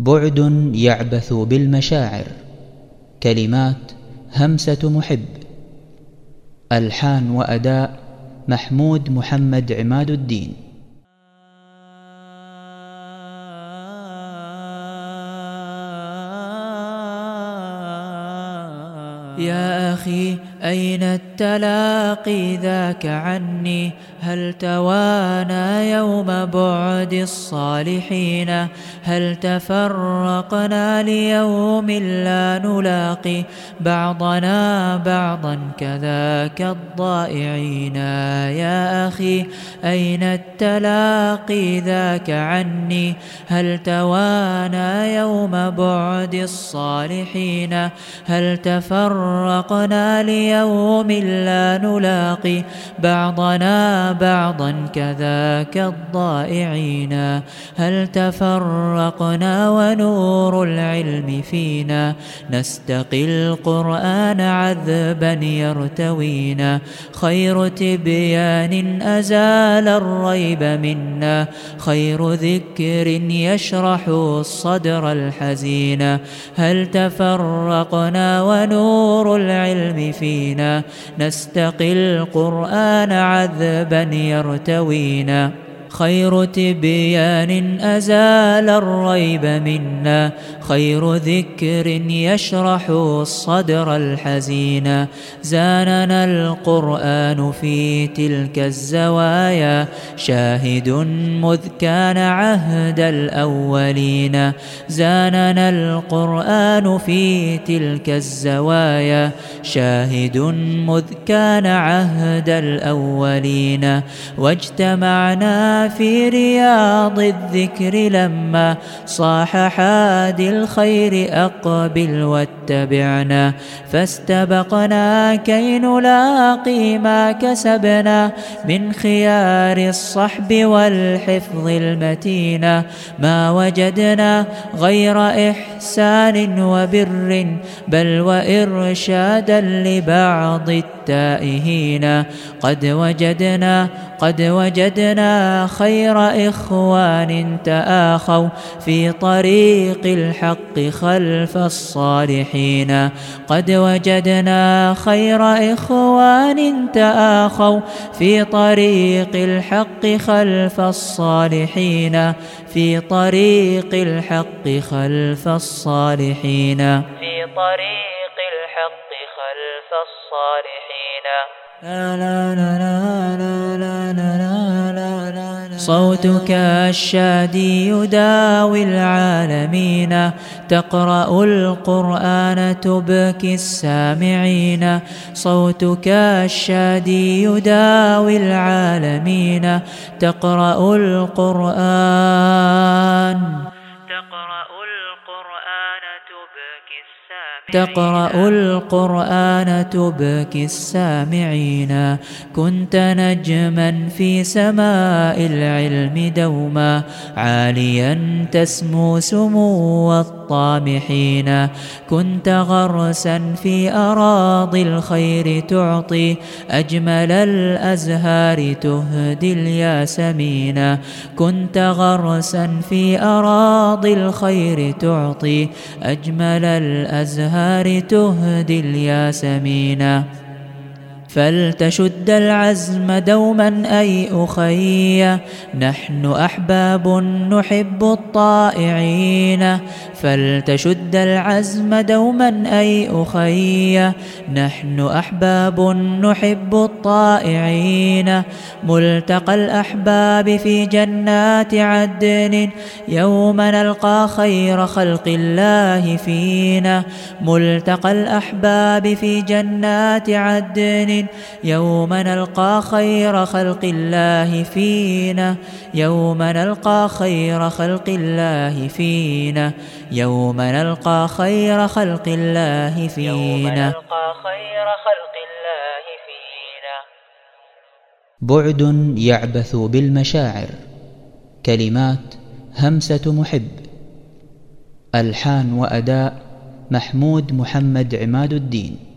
بعد يعبث بالمشاعر كلمات همسة محب ألحان وأداء محمود محمد عماد الدين. يا أخي أين التلاقي ذاك عني؟ هل توانى يوم بعد الصالحين؟ هل تفرقنا ليوم لا نلاقي؟ بعضنا بعضا كذاك الضائعين. يا أخي أين التلاقي ذاك عني؟ هل توانى يوم بعد الصالحين؟ هل تفرقنا ليوم لا نلاقي بعضنا بعضا كذاك الضائعين. هل تفرقنا ونور العلم فينا؟ نستقي القرآن عذبا يرتوينا. خير تبيان أزال الريب منا. خير ذكر يشرح الصدر الحزين. هل تفرقنا ونور العلم فينا؟ نستقي القرآن عذبا يرتوينا. خير تبيان أزال الريب منا خير ذكر يشرح الصدر الحزين. زاننا القرآن في تلك الزوايا شاهد مذ كان عهد الأولين. زاننا القرآن في تلك الزوايا شاهد مذ كان عهد الأولين. واجتمعنا في رياض الذكر لما صاح حادي الخير أقبل واتبعنا فاستبقنا كي نلاقي ما كسبنا من خيار الصحب والحفظ المتين ما وجدنا غير إحسان وبر بل وإرشادا لبعض التائهين. قد وجدنا قد وجدنا خير إخوان تآخوا في طريق الحق خلف الصالحين. قد وجدنا خير إخوان تآخوا في طريق الحق خلف الصالحين. في طريق الحق خلف الصالحين. في طريق الحق خلف الصالحين. لا لا لا لا صوتك الشادي يداوي العالمين. تقرأ القرآن تبكي السامعين. صوتك الشادي يداوي العالمين. تقرأ القرآن. تقرأ القرآن تبكي السامعين. كنت نجما في سماء العلم دوما عاليا تسمو سمو الطامحين. كنت غرسا في أراضي الخير تعطي أجمل الأزهار تهدي الياسمين. كنت غرسا في أراضي الخير تعطي أجمل الأزهار تهدي الياسمين. فلتشد العزم دوما أي أخي. نحن أحباب نحب الطائعين. فلتشد العزم دوما أي أخي. نحن أحباب نحب الطائعين. ملتقى الأحباب في جنات عدن. يوم نلقى خير خلق الله فينا. ملتقى الأحباب في جنات عدن. يوم نلقى خير خلق الله فينا يوم نلقى خير خلق الله فينا يوم نلقى خير خلق الله يوم فينا. نلقى خير خلق الله فينا. بعد يعبث بالمشاعر كلمات همسة محب. ألحان وأداء محمود محمد عماد الدين.